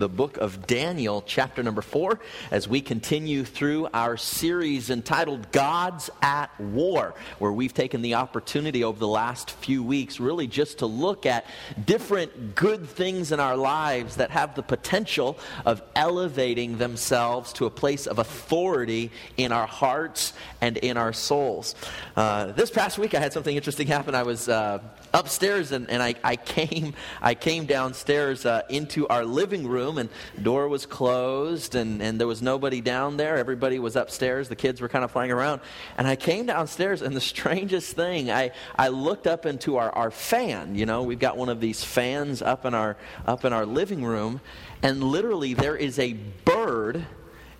the book of Daniel, chapter number four, as we continue through our series entitled Gods at War, where we've taken the opportunity over the last few weeks really just to look at different good things in our lives that have the potential of elevating themselves to a place of authority in our hearts and in our souls. Uh, this past week, I had something interesting happen. I was uh, upstairs and, and I, I, came, I came downstairs uh, into our living room room, and door was closed, and, and there was nobody down there. Everybody was upstairs. The kids were kind of flying around. And I came downstairs, and the strangest thing, I, I looked up into our, our fan. You know, we've got one of these fans up in our, up in our living room, and literally there is a bird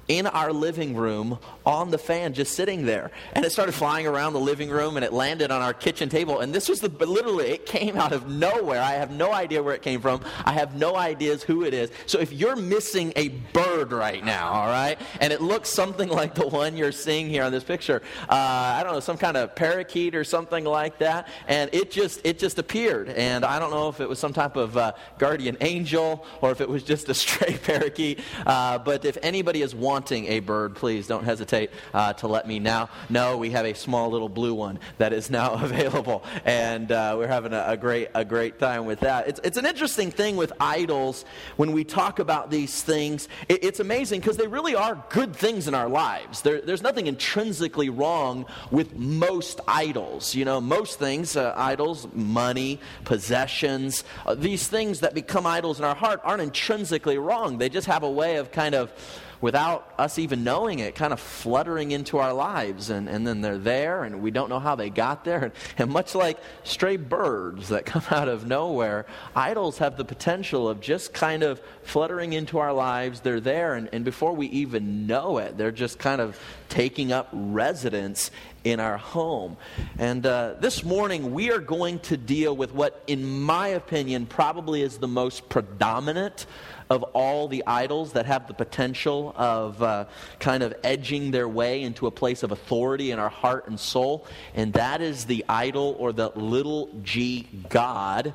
in our living room on the fan just sitting there. And it started flying around the living room and it landed on our kitchen table. And this was the, literally, it came out of nowhere. I have no idea where it came from. I have no ideas who it is. So if you're missing a bird right now, all right, and it looks something like the one you're seeing here on this picture, uh, I don't know, some kind of parakeet or something like that. And it just, it just appeared. And I don't know if it was some type of uh, guardian angel or if it was just a stray parakeet. Uh, but if anybody is wanting a bird, please don't hesitate uh, to let me now know we have a small little blue one that is now available, and uh, we're having a, a, great a great time with that. It's it's an interesting thing with idols when we talk about these things. It, it's amazing because they really are good things in our lives. There, there's nothing intrinsically wrong with most idols. You know, most things, uh, idols, money, possessions, uh, these things that become idols in our heart aren't intrinsically wrong. They just have a way of kind of without us even knowing it, kind of fluttering into our lives. And, and then they're there, and we don't know how they got there. And, and much like stray birds that come out of nowhere, idols have the potential of just kind of fluttering into our lives. They're there, and, and before we even know it, they're just kind of taking up residence in our home. And uh, this morning, we are going to deal with what, in my opinion, probably is the most predominant of all the idols that have the potential of uh, kind of edging their way into a place of authority in our heart and soul. And that is the idol or the little g God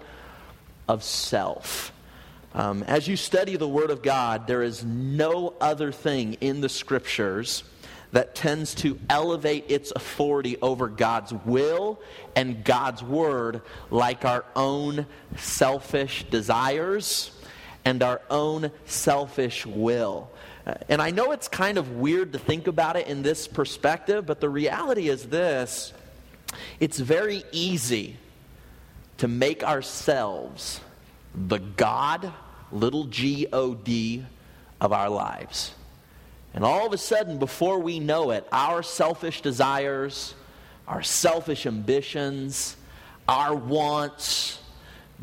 of self. Um, as you study the Word of God, there is no other thing in the Scriptures that tends to elevate its authority over God's will and God's Word like our own selfish desires and our own selfish will. Uh, and I know it's kind of weird to think about it in this perspective, but the reality is this it's very easy to make ourselves the God, little g O D, of our lives. And all of a sudden, before we know it, our selfish desires, our selfish ambitions, our wants,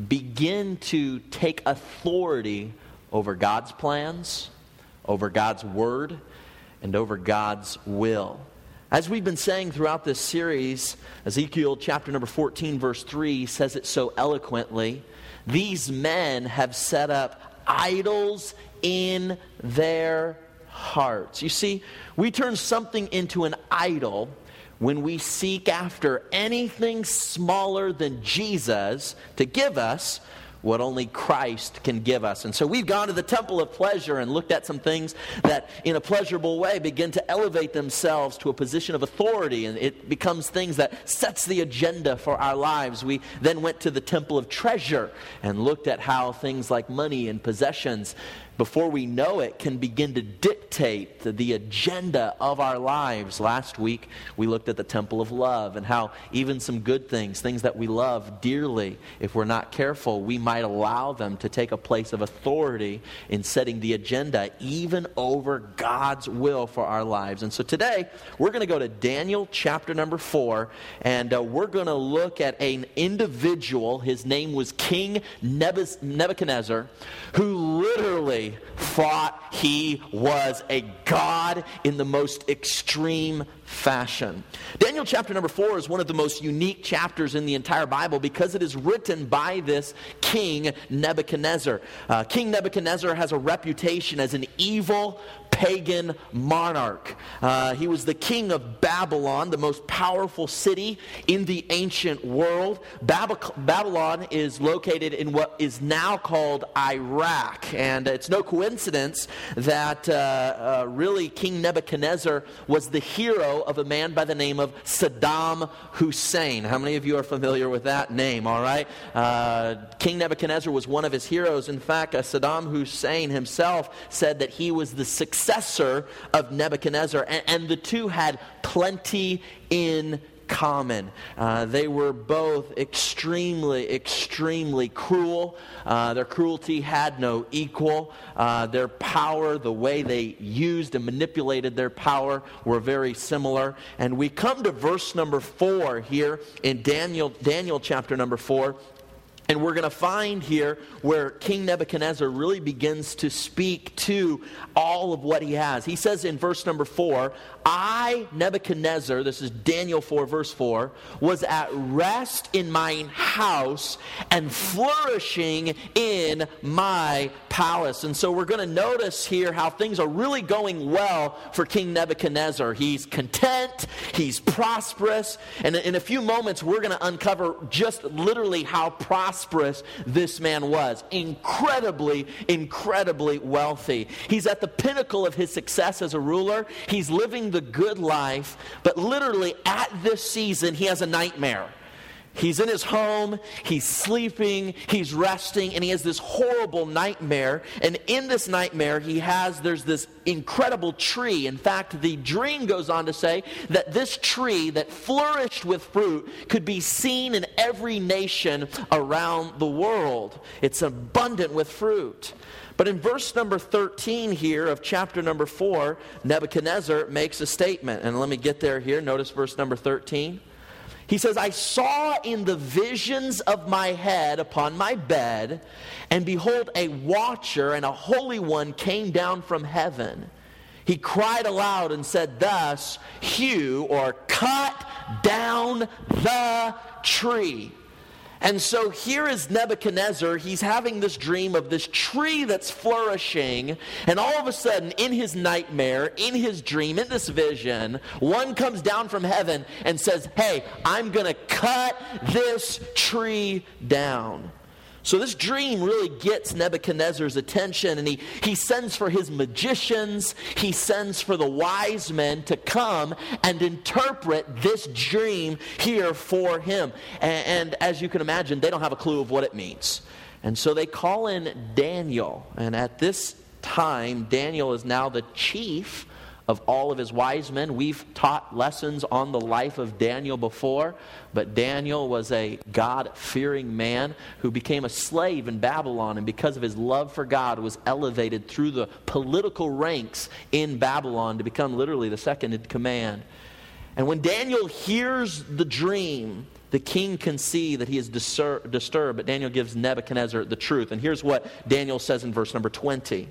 begin to take authority over God's plans, over God's word, and over God's will. As we've been saying throughout this series, Ezekiel chapter number 14, verse 3 says it so eloquently. These men have set up idols in their hearts. You see, we turn something into an idol when we seek after anything smaller than Jesus to give us what only Christ can give us. And so we've gone to the temple of pleasure and looked at some things that, in a pleasurable way, begin to elevate themselves to a position of authority, and it becomes things that sets the agenda for our lives. We then went to the temple of treasure and looked at how things like money and possessions before we know it, can begin to dictate the, agenda of our lives. Last week, we looked at the temple of love and how even some good things, things that we love dearly, if we're not careful, we might allow them to take a place of authority in setting the agenda, even over God's will for our lives. And so today, we're going to go to Daniel chapter number four, and uh, we're going to look at an individual. His name was King Nebuchadnezzar, who literally thought he was a god in the most extreme fashion. Daniel chapter number four is one of the most unique chapters in the entire Bible because it is written by this king Nebuchadnezzar. Uh, king Nebuchadnezzar has a reputation as an evil, pagan monarch. Uh, he was the king of Babylon, the most powerful city in the ancient world. Babylon is located in what is now called Iraq. And it's no coincidence that uh, uh, really King Nebuchadnezzar was the hero of a man by the name of Saddam Hussein. How many of you are familiar with that name, all right? Uh, King Nebuchadnezzar was one of his heroes. In fact, uh, Saddam Hussein himself said that he was the successor of Nebuchadnezzar, and, and the two had plenty in common. Uh, they were both extremely, extremely cruel. Uh, their cruelty had no equal. Uh, their power, the way they used and manipulated their power, were very similar. And we come to verse number four here in Daniel, Daniel chapter number four. And we're going to find here where King Nebuchadnezzar really begins to speak to all of what he has. He says in verse number four, I, Nebuchadnezzar, this is Daniel 4, verse 4, was at rest in mine house and flourishing in my palace. And so we're going to notice here how things are really going well for King Nebuchadnezzar. He's content, he's prosperous, and in a few moments we're going to uncover just literally how prosperous this man was. Incredibly, incredibly wealthy. He's at the pinnacle of his success as a ruler. He's living the good life, but literally at this season, he has a nightmare. He's in his home, he's sleeping, he's resting, and he has this horrible nightmare. And in this nightmare, he has, there's this incredible tree. In fact, the dream goes on to say that this tree that flourished with fruit could be seen in every nation around the world. It's abundant with fruit. But in verse number 13 here of chapter number 4, Nebuchadnezzar makes a statement. And let me get there here. Notice verse number 13. He says, I saw in the visions of my head upon my bed, and behold, a watcher and a holy one came down from heaven. He cried aloud and said, Thus, hew or cut down the tree and so here is Nebuchadnezzar. He's having this dream of this tree that's flourishing. And all of a sudden, in his nightmare, in his dream, in this vision, one comes down from heaven and says, Hey, I'm going to cut this tree down. So this dream really gets Nebuchadnezzar's attention, and he, he sends for his magicians, he sends for the wise men to come and interpret this dream here for him. And, and as you can imagine, they don't have a clue of what it means. And so they call in Daniel, and at this time, Daniel is now the chief of all of his wise men. We've taught lessons on the life of Daniel before, but Daniel was a God fearing man who became a slave in Babylon, and because of his love for God, was elevated through the political ranks in Babylon to become literally the second in command. And when Daniel hears the dream, the king can see that he is disturbed, but Daniel gives Nebuchadnezzar the truth. And here's what Daniel says in verse number 20.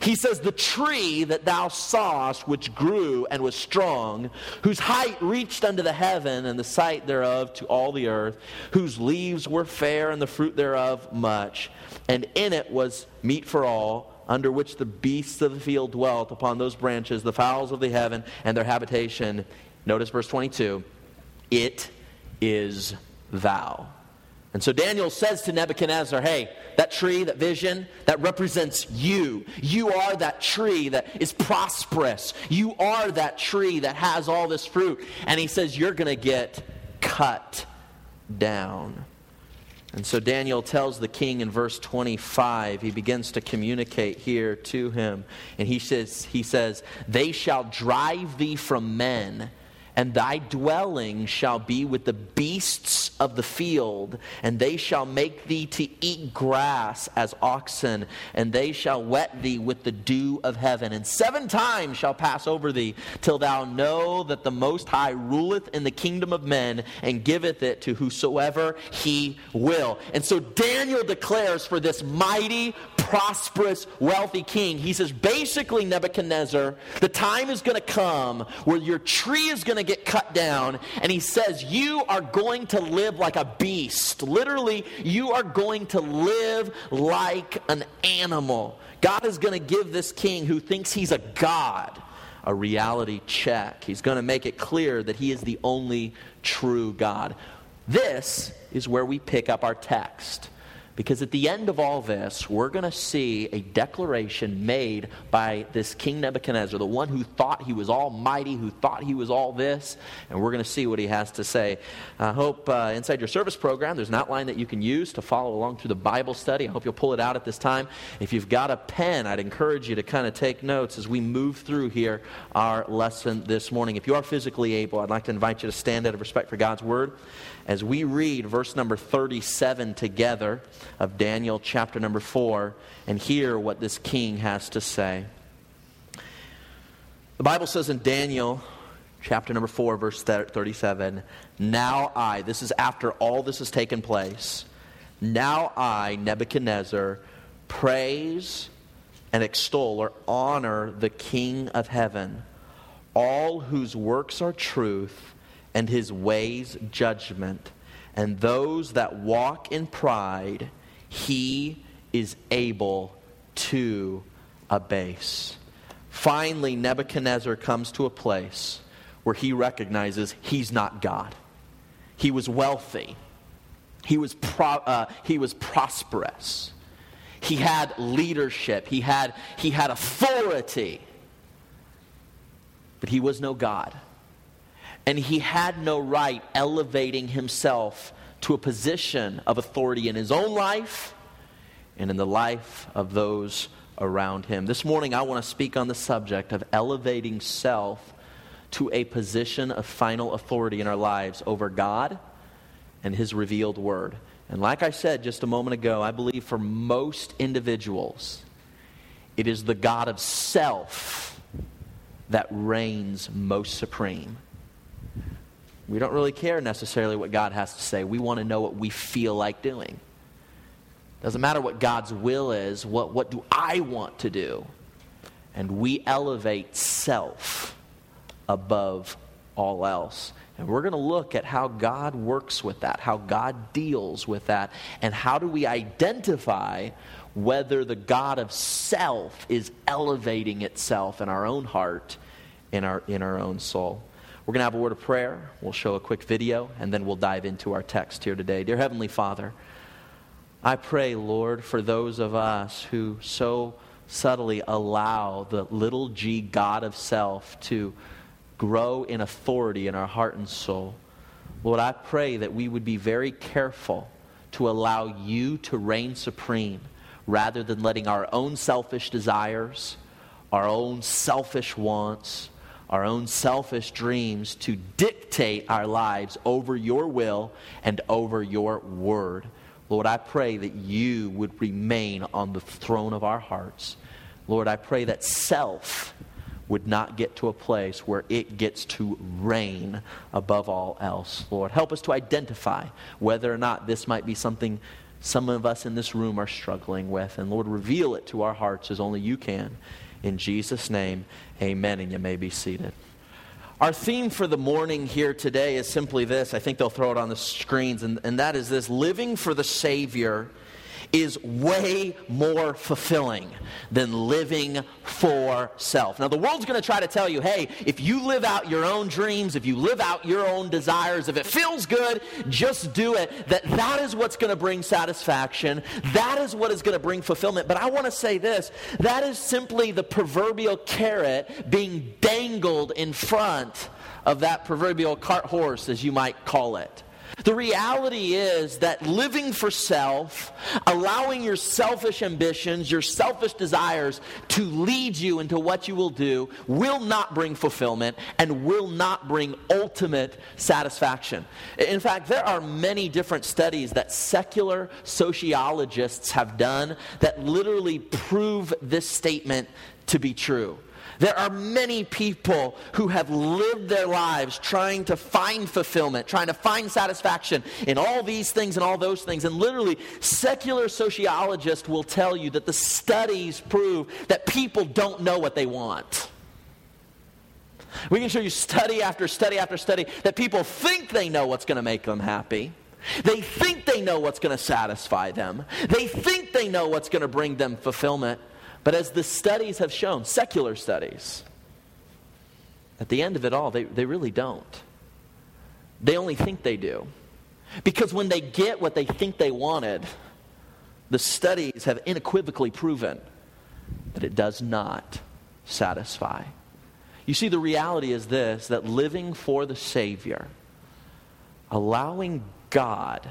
He says, The tree that thou sawest, which grew and was strong, whose height reached unto the heaven, and the sight thereof to all the earth, whose leaves were fair, and the fruit thereof much, and in it was meat for all, under which the beasts of the field dwelt upon those branches, the fowls of the heaven, and their habitation. Notice verse 22 It is thou. And so Daniel says to Nebuchadnezzar, hey, that tree, that vision, that represents you. You are that tree that is prosperous. You are that tree that has all this fruit. And he says, you're going to get cut down. And so Daniel tells the king in verse 25, he begins to communicate here to him. And he says, he says, They shall drive thee from men and thy dwelling shall be with the beasts of the field, and they shall make thee to eat grass as oxen, and they shall wet thee with the dew of heaven. And seven times shall pass over thee, till thou know that the Most High ruleth in the kingdom of men, and giveth it to whosoever he will. And so Daniel declares for this mighty, prosperous, wealthy king, he says, basically, Nebuchadnezzar, the time is going to come where your tree is going to get cut down. And he says, You are going to live like a beast. Literally, you are going to live like an animal. God is going to give this king who thinks he's a God a reality check. He's going to make it clear that he is the only true God. This is where we pick up our text. Because at the end of all this, we're going to see a declaration made by this King Nebuchadnezzar, the one who thought he was almighty, who thought he was all this, and we're going to see what he has to say. I hope uh, inside your service program, there's an outline that you can use to follow along through the Bible study. I hope you'll pull it out at this time. If you've got a pen, I'd encourage you to kind of take notes as we move through here our lesson this morning. If you are physically able, I'd like to invite you to stand out of respect for God's Word as we read verse number 37 together of Daniel chapter number 4 and hear what this king has to say. The Bible says in Daniel chapter number 4, verse 37 Now I, this is after all this has taken place, now I, Nebuchadnezzar, praise and extol or honor the King of heaven, all whose works are truth and his ways judgment. And those that walk in pride, he is able to abase. Finally, Nebuchadnezzar comes to a place where he recognizes he's not God. He was wealthy, he was, pro, uh, he was prosperous, he had leadership, he had, he had authority, but he was no God. And he had no right elevating himself to a position of authority in his own life and in the life of those around him. This morning, I want to speak on the subject of elevating self to a position of final authority in our lives over God and his revealed word. And like I said just a moment ago, I believe for most individuals, it is the God of self that reigns most supreme. We don't really care necessarily what God has to say. We want to know what we feel like doing. Doesn't matter what God's will is, what, what do I want to do? And we elevate self above all else. And we're going to look at how God works with that, how God deals with that, and how do we identify whether the God of self is elevating itself in our own heart, in our, in our own soul. We're going to have a word of prayer. We'll show a quick video, and then we'll dive into our text here today. Dear Heavenly Father, I pray, Lord, for those of us who so subtly allow the little g God of self to grow in authority in our heart and soul. Lord, I pray that we would be very careful to allow you to reign supreme rather than letting our own selfish desires, our own selfish wants, our own selfish dreams to dictate our lives over your will and over your word. Lord, I pray that you would remain on the throne of our hearts. Lord, I pray that self would not get to a place where it gets to reign above all else. Lord, help us to identify whether or not this might be something some of us in this room are struggling with. And Lord, reveal it to our hearts as only you can. In Jesus' name, amen. And you may be seated. Our theme for the morning here today is simply this. I think they'll throw it on the screens, and, and that is this living for the Savior is way more fulfilling than living for self. Now, the world's going to try to tell you hey, if you live out your own dreams, if you live out your own desires, if it feels good, just do it. That that is what's going to bring satisfaction. That is what is going to bring fulfillment. But I want to say this that is simply the proverbial carrot being dangled in front of that proverbial cart horse, as you might call it. The reality is that living for self, allowing your selfish ambitions, your selfish desires to lead you into what you will do, will not bring fulfillment and will not bring ultimate satisfaction. In fact, there are many different studies that secular sociologists have done that literally prove this statement to be true. There are many people who have lived their lives trying to find fulfillment, trying to find satisfaction in all these things and all those things. And literally, secular sociologists will tell you that the studies prove that people don't know what they want. We can show you study after study after study that people think they know what's going to make them happy. They think they know what's going to satisfy them. They think they know what's going to bring them fulfillment. But as the studies have shown, secular studies, at the end of it all, they, they really don't. They only think they do. Because when they get what they think they wanted, the studies have unequivocally proven that it does not satisfy. You see, the reality is this that living for the Savior, allowing God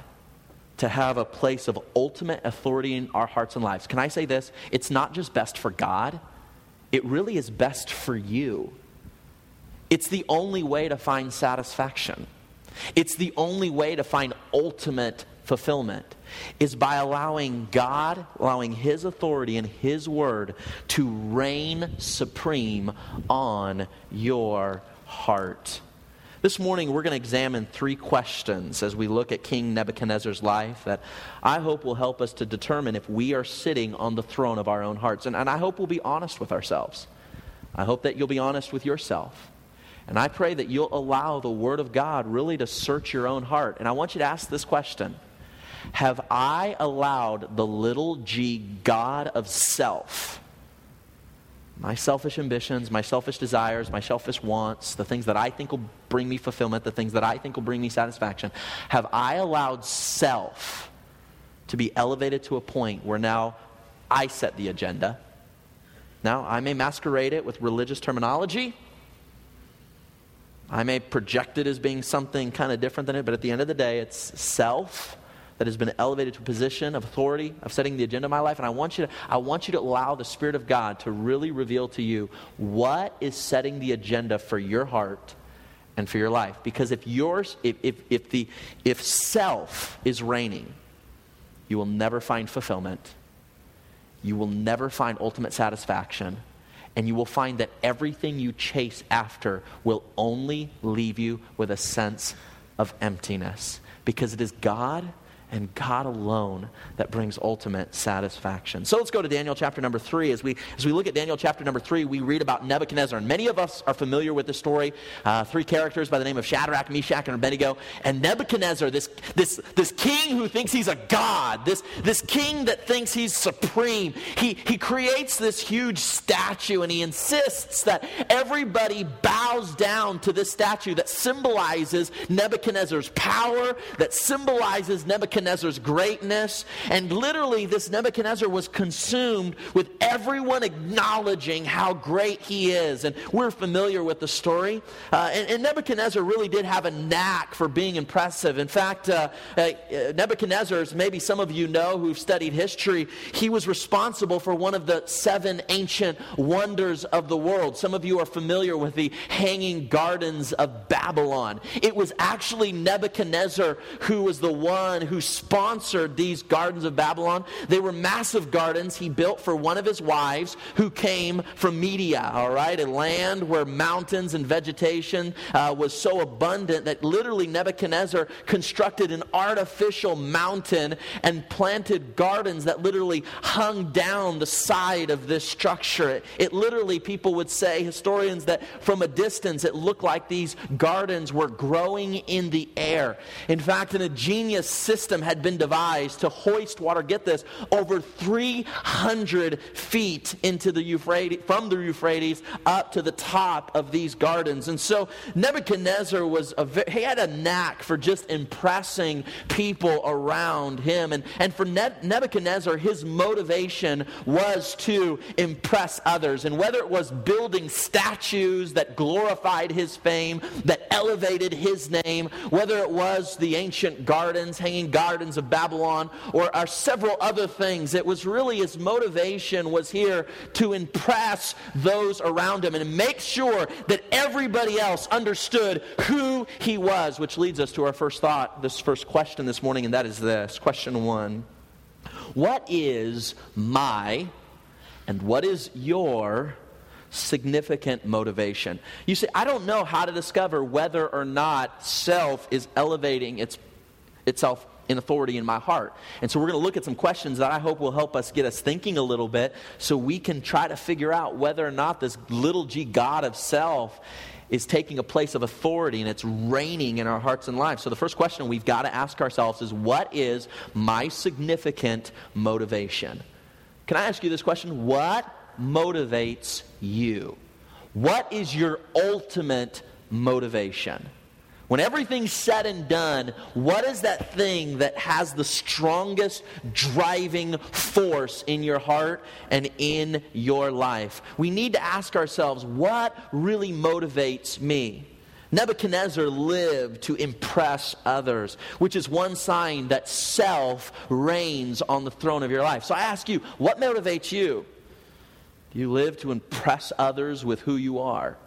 to have a place of ultimate authority in our hearts and lives. Can I say this? It's not just best for God, it really is best for you. It's the only way to find satisfaction. It's the only way to find ultimate fulfillment is by allowing God, allowing His authority and His word to reign supreme on your heart. This morning, we're going to examine three questions as we look at King Nebuchadnezzar's life that I hope will help us to determine if we are sitting on the throne of our own hearts. And, and I hope we'll be honest with ourselves. I hope that you'll be honest with yourself. And I pray that you'll allow the Word of God really to search your own heart. And I want you to ask this question Have I allowed the little g God of self, my selfish ambitions, my selfish desires, my selfish wants, the things that I think will bring me fulfillment, the things that I think will bring me satisfaction, have I allowed self to be elevated to a point where now I set the agenda? Now, I may masquerade it with religious terminology. I may project it as being something kind of different than it, but at the end of the day, it's self that has been elevated to a position of authority, of setting the agenda of my life. And I want you to, I want you to allow the Spirit of God to really reveal to you what is setting the agenda for your heart and for your life. Because if yours, if, if, if the if self is reigning, you will never find fulfillment. You will never find ultimate satisfaction and you will find that everything you chase after will only leave you with a sense of emptiness because it is God and God alone that brings ultimate satisfaction. So let's go to Daniel chapter number three. As we, as we look at Daniel chapter number three, we read about Nebuchadnezzar. And many of us are familiar with the story. Uh, three characters by the name of Shadrach, Meshach, and Abednego. And Nebuchadnezzar, this, this, this king who thinks he's a god, this, this king that thinks he's supreme, he, he creates this huge statue and he insists that everybody bows down to this statue that symbolizes Nebuchadnezzar's power, that symbolizes Nebuchadnezzar's Nebuchadnezzar's greatness. And literally, this Nebuchadnezzar was consumed with everyone acknowledging how great he is. And we're familiar with the story. Uh, and, and, Nebuchadnezzar really did have a knack for being impressive. In fact, uh, uh, Nebuchadnezzar, as maybe some of you know who've studied history, he was responsible for one of the seven ancient wonders of the world. Some of you are familiar with the Hanging Gardens of Babylon. It was actually Nebuchadnezzar who was the one who sponsored these gardens of Babylon. They were massive gardens he built for one of his wives who came from Media, all right, a land where mountains and vegetation uh, was so abundant that literally Nebuchadnezzar constructed an artificial mountain and planted gardens that literally hung down the side of this structure. It, it literally, people would say, historians, that from a distance it looked like these gardens were growing in the air. In fact, an ingenious system system had been devised to hoist water, get this, over 300 feet into the Euphrates, from the Euphrates up to the top of these gardens. And so Nebuchadnezzar was, a, he had a knack for just impressing people around him. And, and for Nebuchadnezzar, his motivation was to impress others. And whether it was building statues that glorified his fame, that elevated his name, whether it was the ancient gardens, hanging gardens of Babylon, or are several other things. It was really his motivation was here to impress those around him and make sure that everybody else understood who he was, which leads us to our first thought, this first question this morning, and that is this question one What is my and what is your significant motivation. You see, I don't know how to discover whether or not self is elevating its, itself in authority in my heart. And so we're going to look at some questions that I hope will help us get us thinking a little bit so we can try to figure out whether or not this little g God of self is taking a place of authority and it's reigning in our hearts and lives. So the first question we've got to ask ourselves is what is my significant motivation? Can I ask you this question? What motivates you? What is your ultimate motivation? When everything's said and done, what is that thing that has the strongest driving force in your heart and in your life? We need to ask ourselves, what really motivates me? Nebuchadnezzar lived to impress others, which is one sign that self reigns on the throne of your life. So I ask you, what motivates you? Do you live to impress others with who you are?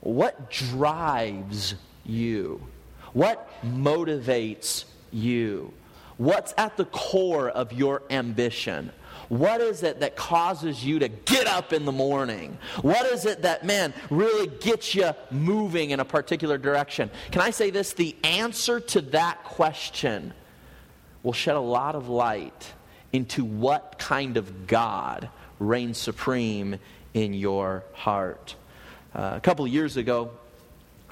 What drives you? What motivates you? What's at the core of your ambition? What is it that causes you to get up in the morning? What is it that, man, really gets you moving in a particular direction? Can I say this? The answer to that question will shed a lot of light into what kind of God reigns supreme in your heart. Uh, a couple years ago,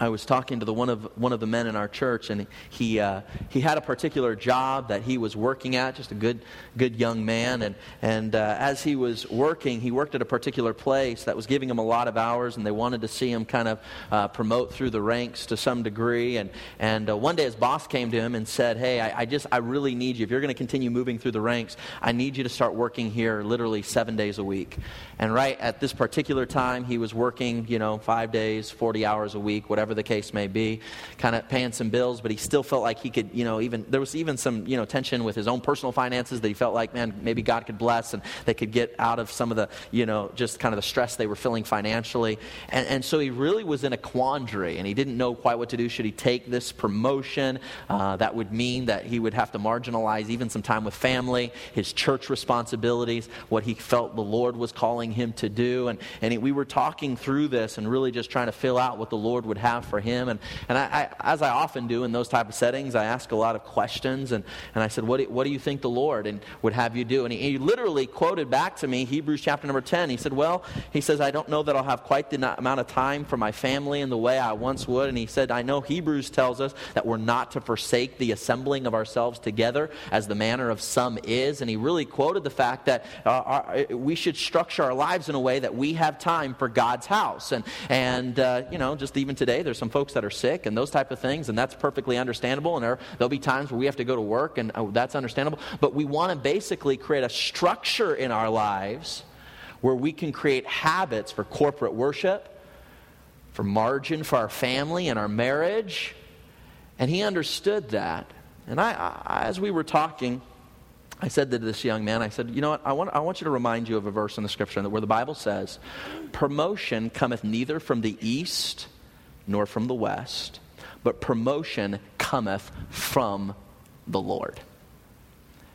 I was talking to the one of one of the men in our church, and he uh, he had a particular job that he was working at, just a good good young man, and and uh, as he was working, he worked at a particular place that was giving him a lot of hours, and they wanted to see him kind of uh, promote through the ranks to some degree, and and uh, one day his boss came to him and said, "Hey, I, I just I really need you. If you're going to continue moving through the ranks, I need you to start working here literally seven days a week." And right at this particular time, he was working, you know, five days, forty hours a week, whatever whatever the case may be, kind of paying some bills, but he still felt like he could, you know, even, there was even some, you know, tension with his own personal finances that he felt like, man, maybe God could bless and they could get out of some of the, you know, just kind of the stress they were feeling financially. And, and so he really was in a quandary and he didn't know quite what to do. Should he take this promotion? Uh, that would mean that he would have to marginalize even some time with family, his church responsibilities, what he felt the Lord was calling him to do. And, and we were talking through this and really just trying to fill out what the Lord would have have for him. And, and I, I, as I often do in those type of settings, I ask a lot of questions. And, and I said, what do, what do you think the Lord and would have you do? And he, he literally quoted back to me Hebrews chapter number 10. He said, well, he says, I don't know that I'll have quite the amount of time for my family in the way I once would. And he said, I know Hebrews tells us that we're not to forsake the assembling of ourselves together as the manner of some is. And he really quoted the fact that uh, our, we should structure our lives in a way that we have time for God's house. And, and uh, you know, just even today, there's some folks that are sick and those type of things, and that's perfectly understandable. And there, there'll be times where we have to go to work, and oh, that's understandable. But we want to basically create a structure in our lives where we can create habits for corporate worship, for margin for our family and our marriage. And he understood that. And I, I as we were talking, I said to this young man, I said, You know what? I want, I want you to remind you of a verse in the scripture where the Bible says, Promotion cometh neither from the east nor from the west, but promotion cometh from the Lord.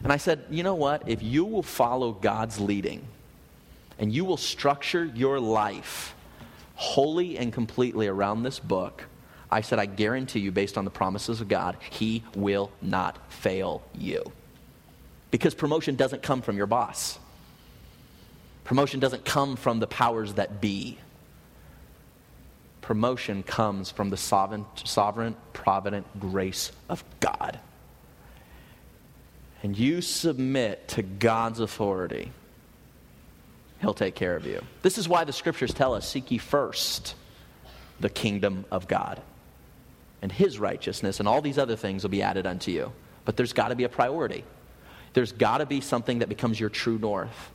And I said, You know what? If you will follow God's leading and you will structure your life wholly and completely around this book, I said, I guarantee you, based on the promises of God, He will not fail you. Because promotion doesn't come from your boss. Promotion doesn't come from the powers that be. Promotion comes from the sovereign, sovereign, provident grace of God. And you submit to God's authority, He'll take care of you. This is why the scriptures tell us seek ye first the kingdom of God and His righteousness, and all these other things will be added unto you. But there's got to be a priority there's got to be something that becomes your true north.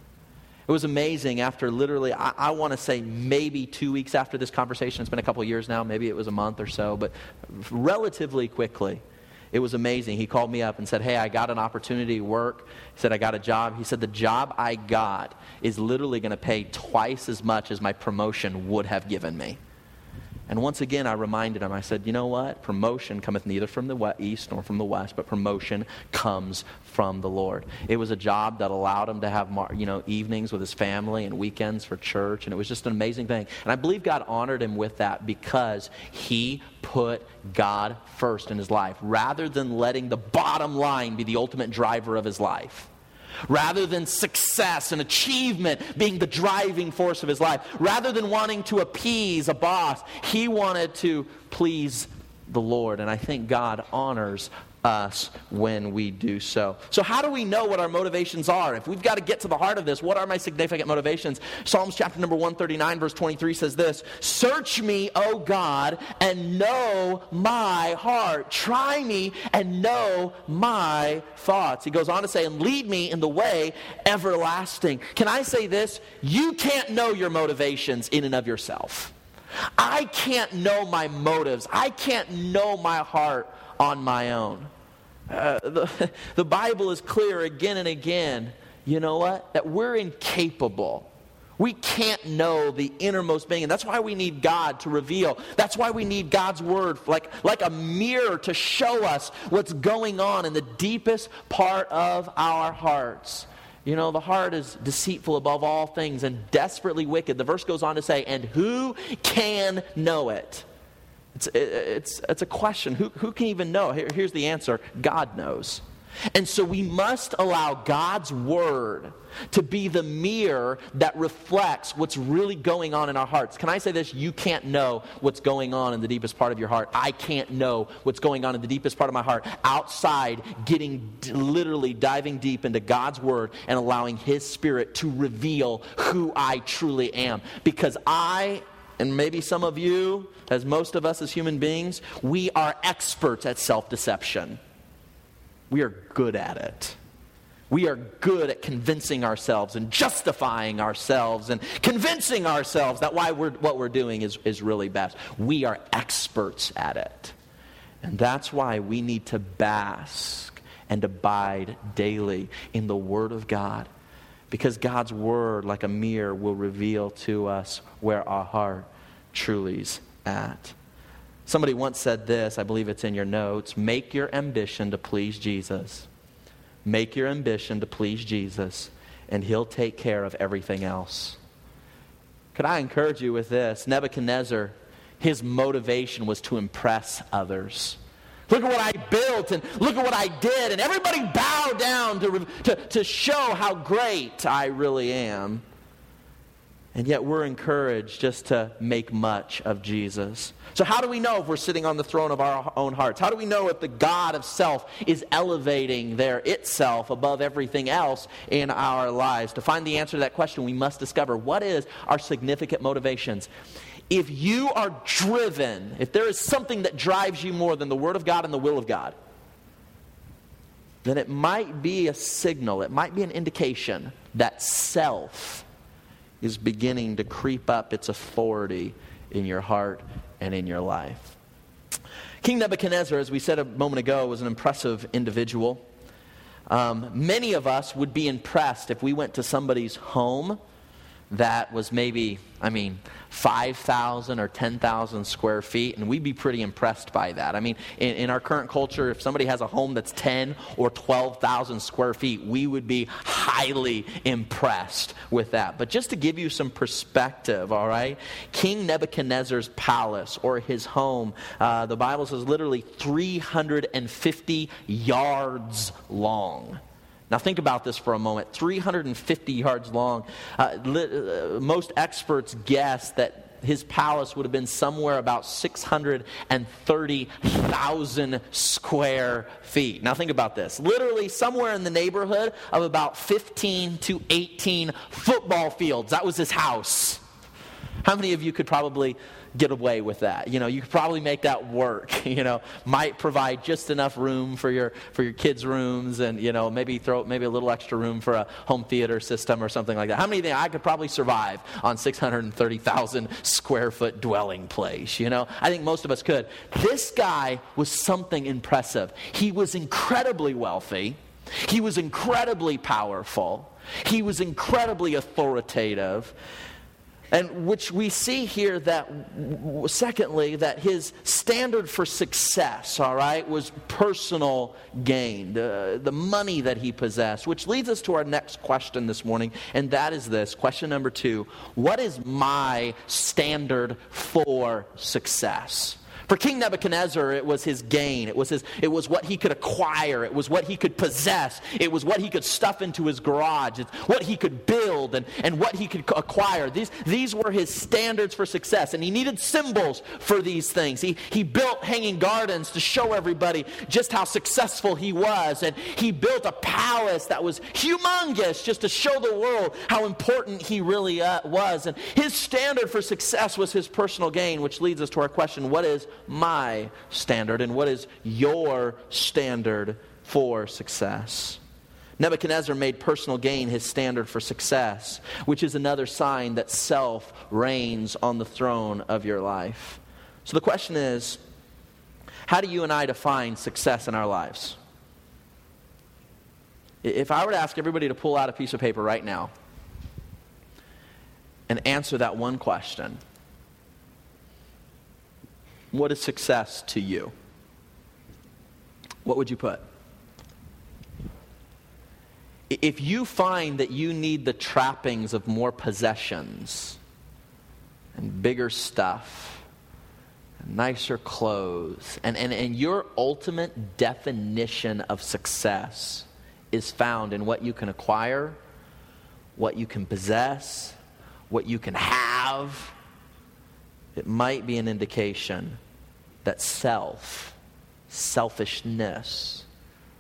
It was amazing after literally, I, I want to say maybe two weeks after this conversation. It's been a couple years now, maybe it was a month or so, but relatively quickly. It was amazing. He called me up and said, Hey, I got an opportunity to work. He said, I got a job. He said, The job I got is literally going to pay twice as much as my promotion would have given me. And once again, I reminded him, I said, you know what? Promotion cometh neither from the east nor from the west, but promotion comes from the Lord. It was a job that allowed him to have, you know, evenings with his family and weekends for church, and it was just an amazing thing. And I believe God honored him with that because he put God first in his life, rather than letting the bottom line be the ultimate driver of his life rather than success and achievement being the driving force of his life, rather than wanting to appease a boss, he wanted to please the Lord. And I think God honors us when we do so. So, how do we know what our motivations are? If we've got to get to the heart of this, what are my significant motivations? Psalms chapter number 139, verse 23 says this Search me, O God, and know my heart. Try me and know my thoughts. He goes on to say, And lead me in the way everlasting. Can I say this? You can't know your motivations in and of yourself. I can't know my motives. I can't know my heart on my own. Uh, the, the Bible is clear again and again, you know what? That we're incapable. We can't know the innermost being. And that's why we need God to reveal. That's why we need God's word like, like a mirror to show us what's going on in the deepest part of our hearts. You know, the heart is deceitful above all things and desperately wicked. The verse goes on to say, and who can know it? It's, it's, it's a question. Who, who can even know? Here, here's the answer God knows. And so we must allow God's word to be the mirror that reflects what's really going on in our hearts. Can I say this? You can't know what's going on in the deepest part of your heart. I can't know what's going on in the deepest part of my heart outside getting literally diving deep into God's word and allowing His Spirit to reveal who I truly am. Because I and maybe some of you, as most of us as human beings, we are experts at self deception. We are good at it. We are good at convincing ourselves and justifying ourselves and convincing ourselves that why we're, what we're doing is, is really best. We are experts at it. And that's why we need to bask and abide daily in the Word of God because God's word, like a mirror, will reveal to us where our heart truly's at. Somebody once said this, I believe it's in your notes make your ambition to please Jesus. Make your ambition to please Jesus, and he'll take care of everything else. Could I encourage you with this? Nebuchadnezzar, his motivation was to impress others. Look at what I built and look at what I did. And everybody bowed down to, to, to show how great I really am. And yet we're encouraged just to make much of Jesus. So, how do we know if we're sitting on the throne of our own hearts? How do we know if the God of self is elevating there itself above everything else in our lives? To find the answer to that question, we must discover what is our significant motivations if you are driven, if there is something that drives you more than the Word of God and the will of God, then it might be a signal, it might be an indication that self is beginning to creep up its authority in your heart and in your life. King Nebuchadnezzar, as we said a moment ago, was an impressive individual. Um, many of us would be impressed if we went to somebody's home that was maybe, I mean, 5,000 or 10,000 square feet, and we'd be pretty impressed by that. I mean, in, in our current culture, if somebody has a home that's 10 or 12,000 square feet, we would be highly impressed with that. But just to give you some perspective, all right, King Nebuchadnezzar's palace or his home, uh, the Bible says literally 350 yards long. Now, think about this for a moment 350 yards long. Uh, li- uh, most experts guess that his palace would have been somewhere about 630,000 square feet. Now, think about this literally, somewhere in the neighborhood of about 15 to 18 football fields. That was his house. How many of you could probably get away with that. You know, you could probably make that work. You know, might provide just enough room for your for your kids' rooms, and you know, maybe throw maybe a little extra room for a home theater system or something like that. How many think I could probably survive on 630,000 square foot dwelling place? You know, I think most of us could. This guy was something impressive. He was incredibly wealthy. He was incredibly powerful. He was incredibly authoritative. And which we see here that, secondly, that his standard for success, all right, was personal gain, the, the money that he possessed. Which leads us to our next question this morning, and that is this question number two What is my standard for success? For King Nebuchadnezzar, it was his gain. It was, his, it was what he could acquire. It was what he could possess. It was what he could stuff into his garage. It's what he could build and, and what he could acquire. These, these were his standards for success, and he needed symbols for these things. He, he built hanging gardens to show everybody just how successful he was, and he built a palace that was humongous just to show the world how important he really uh, was. And his standard for success was his personal gain, which leads us to our question what is my standard, and what is your standard for success? Nebuchadnezzar made personal gain his standard for success, which is another sign that self reigns on the throne of your life. So the question is how do you and I define success in our lives? If I were to ask everybody to pull out a piece of paper right now and answer that one question, what is success to you? What would you put? If you find that you need the trappings of more possessions and bigger stuff, and nicer clothes, and, and, and your ultimate definition of success is found in what you can acquire, what you can possess, what you can have, it might be an indication that self, selfishness,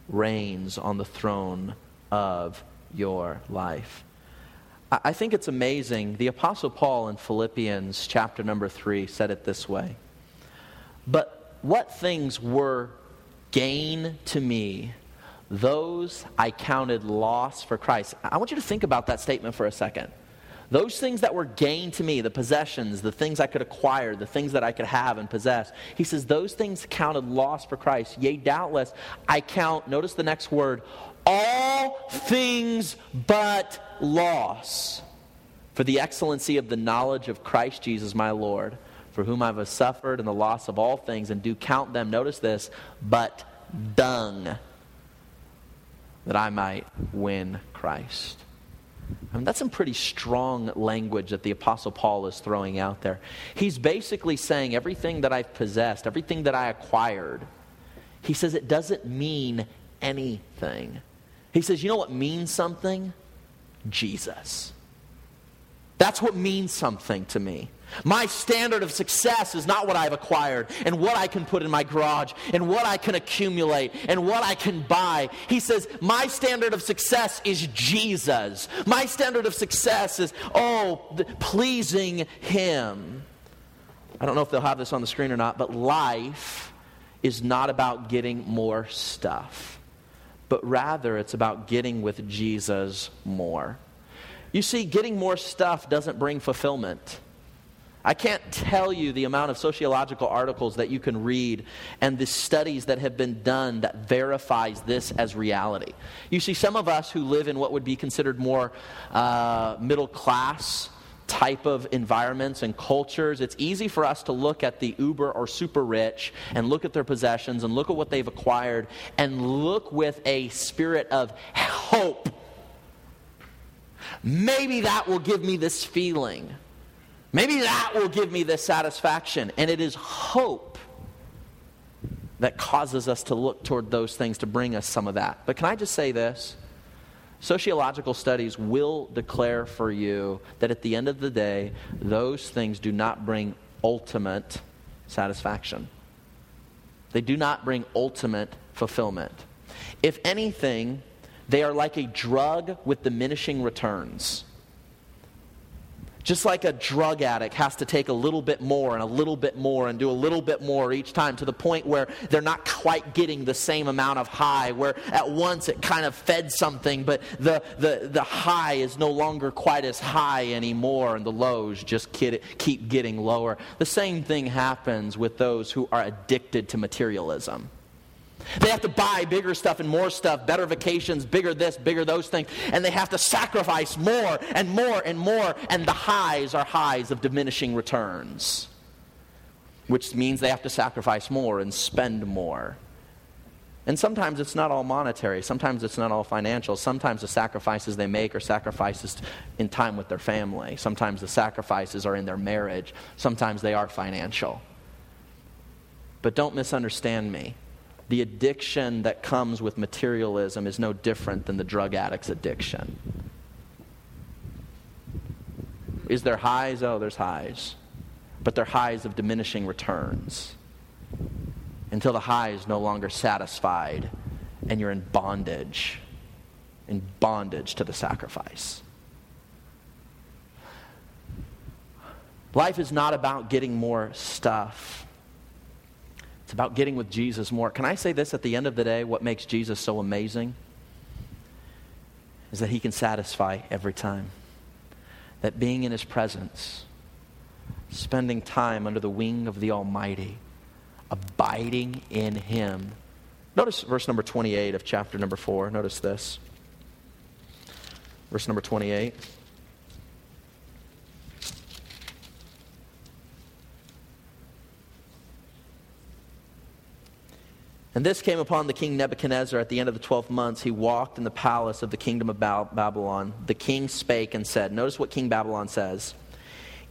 reigns on the throne of your life. I think it's amazing. The Apostle Paul in Philippians chapter number 3 said it this way But what things were gain to me, those I counted loss for Christ. I want you to think about that statement for a second. Those things that were gain to me, the possessions, the things I could acquire, the things that I could have and possess, he says, those things counted loss for Christ. Yea, doubtless, I count, notice the next word, all things but loss for the excellency of the knowledge of Christ Jesus my Lord, for whom I have suffered and the loss of all things, and do count them, notice this, but dung, that I might win Christ. I mean, that's some pretty strong language that the Apostle Paul is throwing out there. He's basically saying everything that I've possessed, everything that I acquired, he says it doesn't mean anything. He says, you know what means something? Jesus. That's what means something to me. My standard of success is not what I've acquired and what I can put in my garage and what I can accumulate and what I can buy. He says, My standard of success is Jesus. My standard of success is, oh, pleasing Him. I don't know if they'll have this on the screen or not, but life is not about getting more stuff but rather it's about getting with Jesus more. You see, getting more stuff doesn't bring fulfillment. I can't tell you the amount of sociological articles that you can read and the studies that have been done that verifies this as reality. You see, some of us who live in what would be considered more uh, middle class type of environments and cultures, it's easy for us to look at the uber or super rich and look at their possessions and look at what they've acquired and look with a spirit of hope. Maybe that will give me this feeling. Maybe that will give me this satisfaction. And it is hope that causes us to look toward those things to bring us some of that. But can I just say this? Sociological studies will declare for you that at the end of the day, those things do not bring ultimate satisfaction. They do not bring ultimate fulfillment. If anything, they are like a drug with diminishing returns. Just like a drug addict has to take a little bit more and a little bit more and do a little bit more each time to the point where they're not quite getting the same amount of high, where at once it kind of fed something, but the, the, the high is no longer quite as high anymore, and the lows just keep getting lower. The same thing happens with those who are addicted to materialism. They have to buy bigger stuff and more stuff, better vacations, bigger this, bigger those things, and they have to sacrifice more and more and more, and the highs are highs of diminishing returns, which means they have to sacrifice more and spend more. And sometimes it's not all monetary, sometimes it's not all financial. Sometimes the sacrifices they make are sacrifices in time with their family, sometimes the sacrifices are in their marriage, sometimes they are financial. But don't misunderstand me the addiction that comes with materialism is no different than the drug addict's addiction. Is there highs? Oh, there's highs. But they're highs of diminishing returns until the high is no longer satisfied and you're in bondage, in bondage to the sacrifice. Life is not about getting more stuff. It's about getting with Jesus more. Can I say this at the end of the day? What makes Jesus so amazing is that he can satisfy every time. That being in his presence, spending time under the wing of the Almighty, abiding in him. Notice verse number 28 of chapter number 4. Notice this. Verse number 28. And this came upon the king Nebuchadnezzar at the end of the twelfth months. He walked in the palace of the kingdom of Babylon. The king spake and said, Notice what King Babylon says.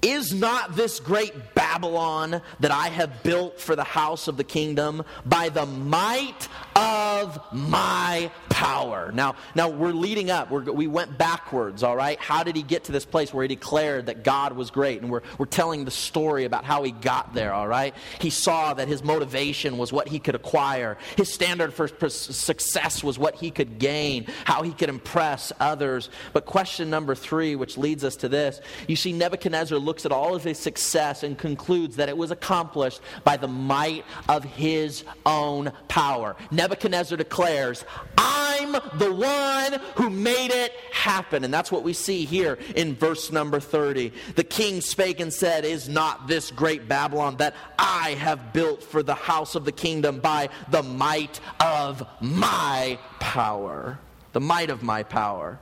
Is not this great Babylon that I have built for the house of the kingdom by the might of my power? Now, now we're leading up. We're, we went backwards, all right? How did he get to this place where he declared that God was great? And we're, we're telling the story about how he got there, all right? He saw that his motivation was what he could acquire, his standard for, success was what he could gain, how he could impress others. But question number three, which leads us to this you see, Nebuchadnezzar looks at all of his success and concludes that it was accomplished by the might of his own power. Nebuchadnezzar declares, I'm the one who made it happen. And that's what we see here in verse number 30. The king spake and said, Is not this great Babylon that I have built for the house of the kingdom by the might of my power? The might of my power.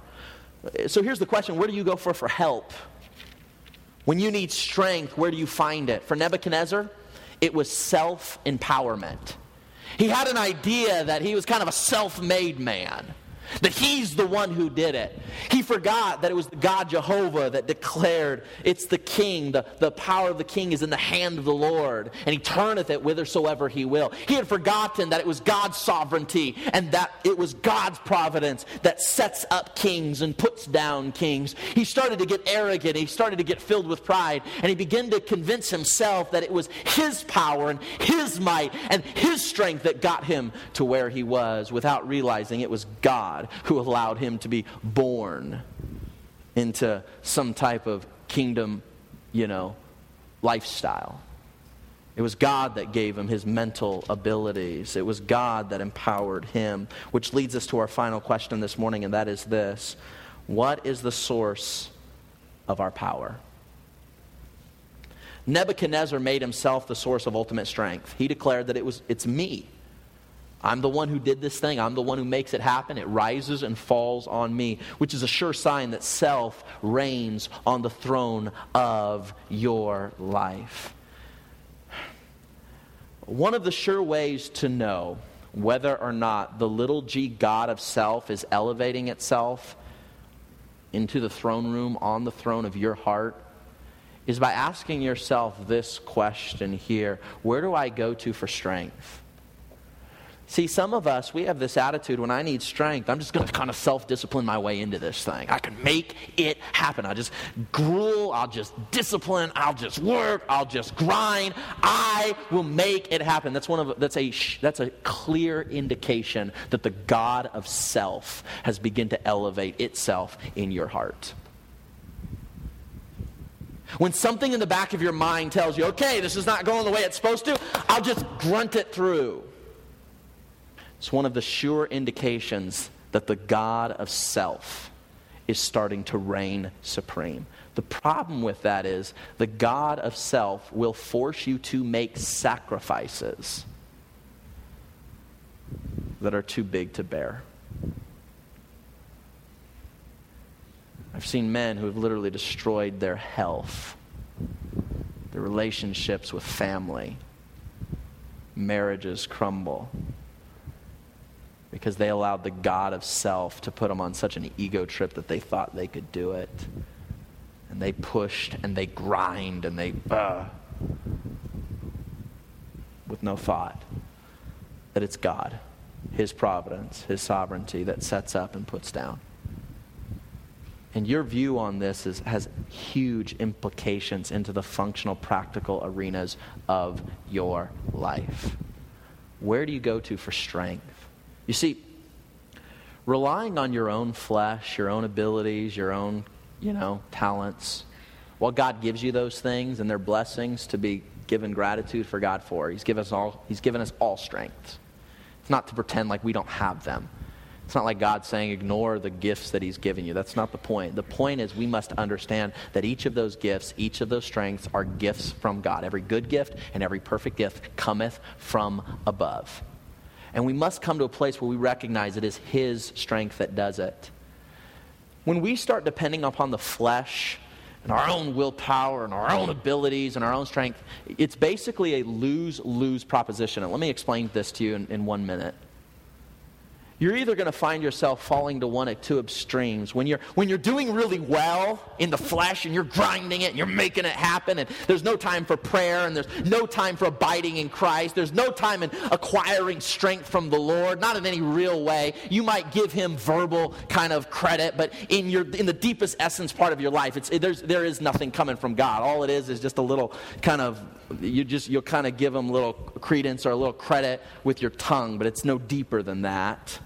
So here's the question where do you go for, for help? When you need strength, where do you find it? For Nebuchadnezzar, it was self empowerment. He had an idea that he was kind of a self made man that he's the one who did it. He forgot that it was the God Jehovah that declared, It's the king, the, the power of the king is in the hand of the Lord, and he turneth it whithersoever he will. He had forgotten that it was God's sovereignty and that it was God's providence that sets up kings and puts down kings. He started to get arrogant, he started to get filled with pride, and he began to convince himself that it was his power and his might and his strength that got him to where he was without realizing it was God God who allowed him to be born into some type of kingdom, you know, lifestyle. It was God that gave him his mental abilities. It was God that empowered him, which leads us to our final question this morning, and that is this What is the source of our power? Nebuchadnezzar made himself the source of ultimate strength. He declared that it was, it's me. I'm the one who did this thing. I'm the one who makes it happen. It rises and falls on me, which is a sure sign that self reigns on the throne of your life. One of the sure ways to know whether or not the little g God of self is elevating itself into the throne room on the throne of your heart is by asking yourself this question here Where do I go to for strength? See, some of us, we have this attitude when I need strength, I'm just going to kind of self discipline my way into this thing. I can make it happen. I'll just gruel, I'll just discipline, I'll just work, I'll just grind. I will make it happen. That's, one of, that's, a, that's a clear indication that the God of self has begun to elevate itself in your heart. When something in the back of your mind tells you, okay, this is not going the way it's supposed to, I'll just grunt it through. It's one of the sure indications that the God of self is starting to reign supreme. The problem with that is the God of self will force you to make sacrifices that are too big to bear. I've seen men who have literally destroyed their health, their relationships with family, marriages crumble because they allowed the God of self to put them on such an ego trip that they thought they could do it. And they pushed and they grind and they, uh, with no thought that it's God, His providence, His sovereignty that sets up and puts down. And your view on this is, has huge implications into the functional, practical arenas of your life. Where do you go to for strength? You see, relying on your own flesh, your own abilities, your own, you know, talents, while God gives you those things and they're blessings to be given gratitude for God for, He's given us all, he's given us all strengths. It's not to pretend like we don't have them. It's not like God saying, ignore the gifts that He's given you. That's not the point. The point is, we must understand that each of those gifts, each of those strengths, are gifts from God. Every good gift and every perfect gift cometh from above. And we must come to a place where we recognize it is His strength that does it. When we start depending upon the flesh and our own willpower and our own abilities and our own strength, it's basically a lose lose proposition. And let me explain this to you in, in one minute you're either going to find yourself falling to one of two extremes. When you're, when you're doing really well in the flesh and you're grinding it and you're making it happen, and there's no time for prayer and there's no time for abiding in Christ, there's no time in acquiring strength from the Lord, not in any real way. You might give Him verbal kind of credit, but in, your, in the deepest essence part of your life, it's, it, there's, there is nothing coming from God. All it is is just a little kind of, you just, you'll kind of give Him a little credence or a little credit with your tongue, but it's no deeper than that.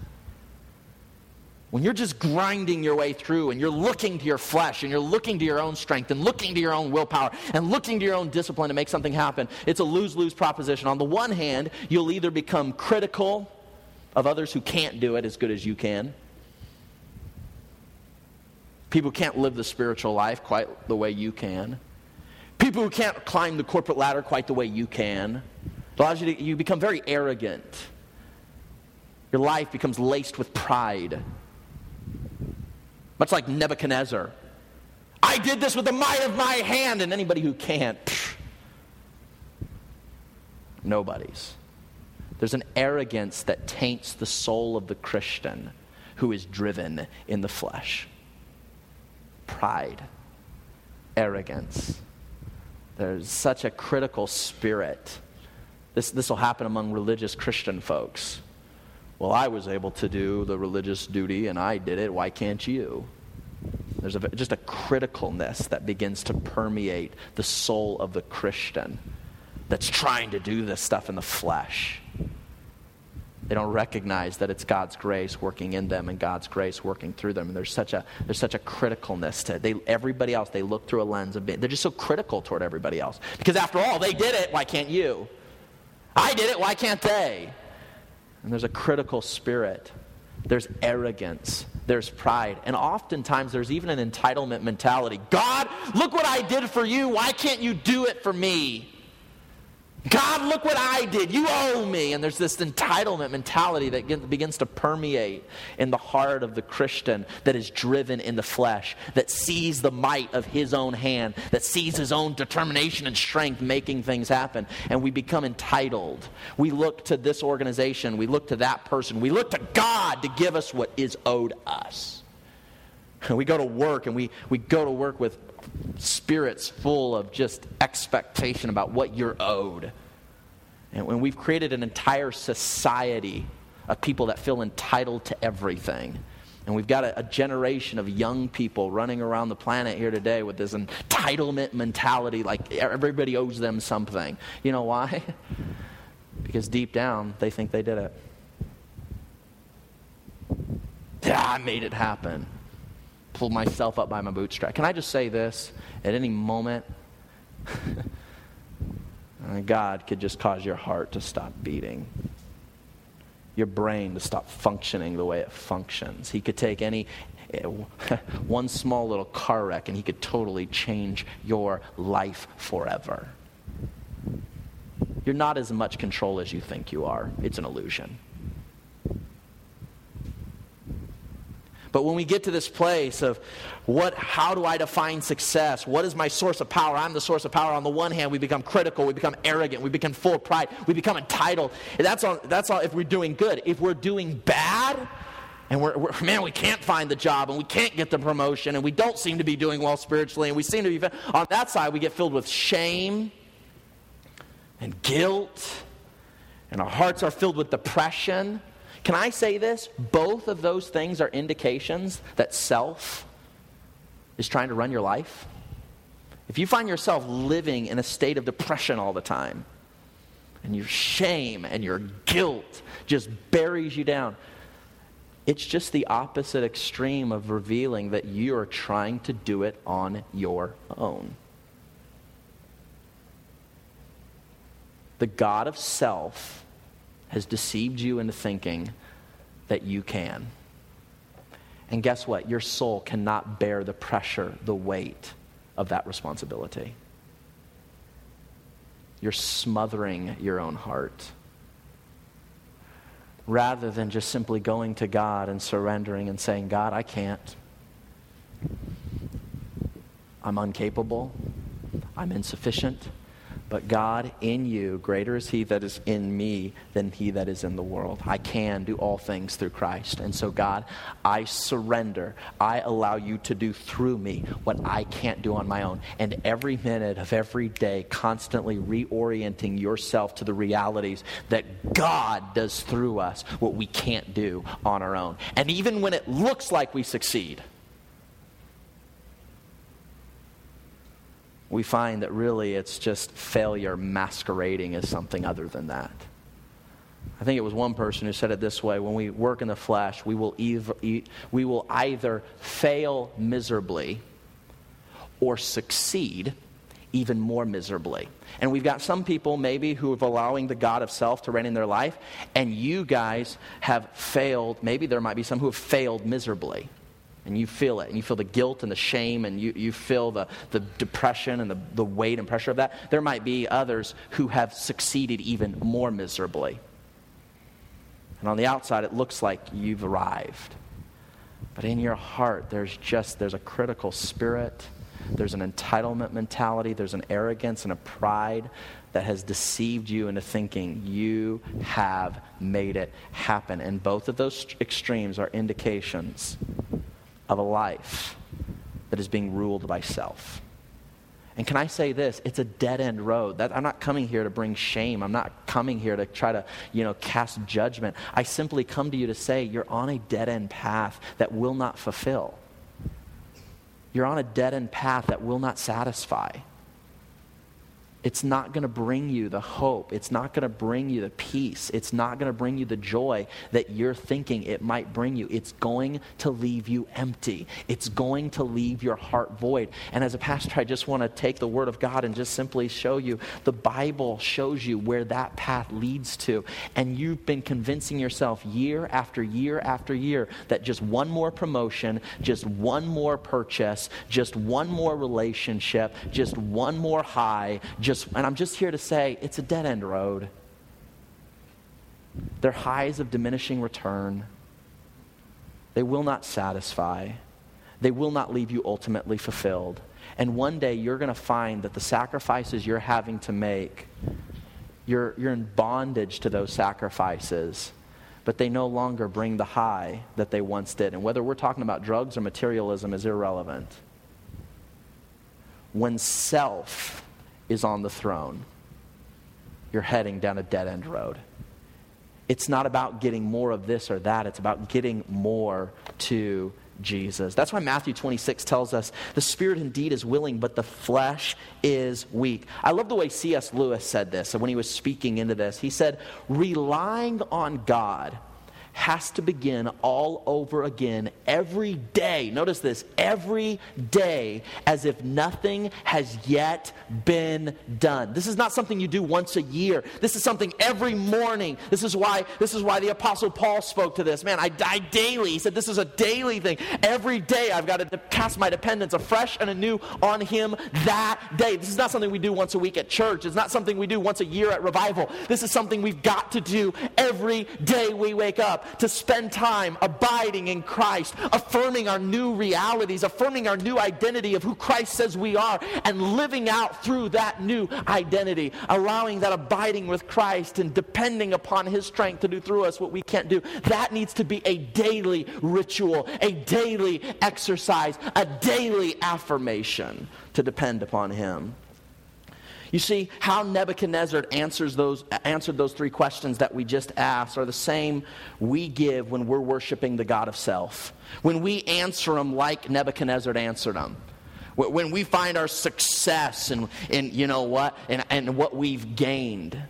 When you're just grinding your way through and you're looking to your flesh and you're looking to your own strength and looking to your own willpower and looking to your own discipline to make something happen, it's a lose lose proposition. On the one hand, you'll either become critical of others who can't do it as good as you can. People who can't live the spiritual life quite the way you can. People who can't climb the corporate ladder quite the way you can. It allows you to, you become very arrogant. Your life becomes laced with pride. Much like Nebuchadnezzar. I did this with the might of my hand, and anybody who can't, nobody's. There's an arrogance that taints the soul of the Christian who is driven in the flesh. Pride, arrogance. There's such a critical spirit. This, this will happen among religious Christian folks well, I was able to do the religious duty and I did it. Why can't you? There's a, just a criticalness that begins to permeate the soul of the Christian that's trying to do this stuff in the flesh. They don't recognize that it's God's grace working in them and God's grace working through them. And there's such a, there's such a criticalness to They, everybody else, they look through a lens of being, they're just so critical toward everybody else. Because after all, they did it, why can't you? I did it, why can't they? And there's a critical spirit. There's arrogance. There's pride. And oftentimes there's even an entitlement mentality. God, look what I did for you. Why can't you do it for me? God, look what I did. You owe me. And there's this entitlement mentality that begins to permeate in the heart of the Christian that is driven in the flesh, that sees the might of his own hand, that sees his own determination and strength making things happen. And we become entitled. We look to this organization, we look to that person, we look to God to give us what is owed us. And we go to work and we, we go to work with spirits full of just expectation about what you're owed. And when we've created an entire society of people that feel entitled to everything. And we've got a, a, generation of young people running around the planet here today with this entitlement mentality like everybody owes them something. You know why? because deep down, they think they did it. Yeah, I made it happen pull myself up by my bootstrap. Can I just say this? At any moment, uh, God could just cause your heart to stop beating, your brain to stop functioning the way it functions. He could take any one small little car wreck and he could totally change your life forever. You're not as much control as you think you are. It's an illusion. But when we get to this place of what, how do I define success? What is my source of power? I'm the source of power. On the one hand, we become critical, we become arrogant, we become full of pride, we become entitled. That's all, that's all if we're doing good. If we're doing bad, and we're, we're, man, we can't find the job and we can't get the promotion and we don't seem to be doing well spiritually and we seem to be on that side we get filled with shame and guilt and our hearts are filled with depression can I say this? Both of those things are indications that self is trying to run your life, if you find yourself living in a state of depression all the time, and your shame and your guilt just buries you down, it's just the opposite extreme of revealing that you are trying to do it on your own. The God of self has deceived you into thinking that you can. And guess what? Your soul cannot bear the pressure, the weight of that responsibility. You're smothering your own heart rather than just simply going to God and surrendering and saying, God, I can't. I'm incapable. I'm insufficient. But God, in you, greater is He that is in me than He that is in the world. I can do all things through Christ. And so, God, I surrender. I allow you to do through me what I can't do on my own. And every minute of every day, constantly reorienting yourself to the realities that God does through us what we can't do on our own. And even when it looks like we succeed, we find that really it's just failure masquerading as something other than that. I think it was one person who said it this way when we work in the flesh, we will, either, we will either fail miserably or succeed even more miserably. And we've got some people maybe who are allowing the God of self to reign in their life, and you guys have failed. Maybe there might be some who have failed miserably and you feel it and you feel the guilt and the shame and you, you feel the, the depression and the, the weight and pressure of that there might be others who have succeeded even more miserably. And on the outside it looks like you've arrived. But in your heart there's just there's a critical spirit there's an entitlement mentality there's an arrogance and a pride that has deceived you into thinking you have made it happen. And both of those extremes are indications of a life that is being ruled by self. And can I say this? It's a dead end road. That, I'm not coming here to bring shame. I'm not coming here to try to, you know, cast judgment. I simply come to you to say you're on a dead end path that will not fulfill. You're on a dead end path that will not satisfy it's not going to bring you the hope. It's not going to bring you the peace. It's not going to bring you the joy that you're thinking it might bring you. It's going to leave you empty. It's going to leave your heart void. And as a pastor, I just want to take the Word of God and just simply show you the Bible shows you where that path leads to. And you've been convincing yourself year after year after year that just one more promotion, just one more purchase, just one more relationship, just one more high, just just, and I'm just here to say it's a dead end road. They're highs of diminishing return. They will not satisfy. They will not leave you ultimately fulfilled. And one day you're going to find that the sacrifices you're having to make, you're, you're in bondage to those sacrifices, but they no longer bring the high that they once did. And whether we're talking about drugs or materialism is irrelevant. When self is on the throne, you're heading down a dead end road. It's not about getting more of this or that, it's about getting more to Jesus. That's why Matthew 26 tells us the spirit indeed is willing, but the flesh is weak. I love the way C.S. Lewis said this when he was speaking into this. He said, relying on God has to begin all over again every day. Notice this every day as if nothing has yet been done. This is not something you do once a year. This is something every morning. This is why this is why the apostle Paul spoke to this. Man, I die daily. He said this is a daily thing. Every day I've got to cast my dependence afresh and anew on him that day. This is not something we do once a week at church. It's not something we do once a year at revival. This is something we've got to do every day we wake up to spend time abiding in Christ, affirming our new realities, affirming our new identity of who Christ says we are, and living out through that new identity, allowing that abiding with Christ and depending upon His strength to do through us what we can't do. That needs to be a daily ritual, a daily exercise, a daily affirmation to depend upon Him. You see, how Nebuchadnezzar answers those, answered those three questions that we just asked are the same we give when we're worshiping the God of self. When we answer them like Nebuchadnezzar answered them. when we find our success and, and you know what, and, and what we've gained.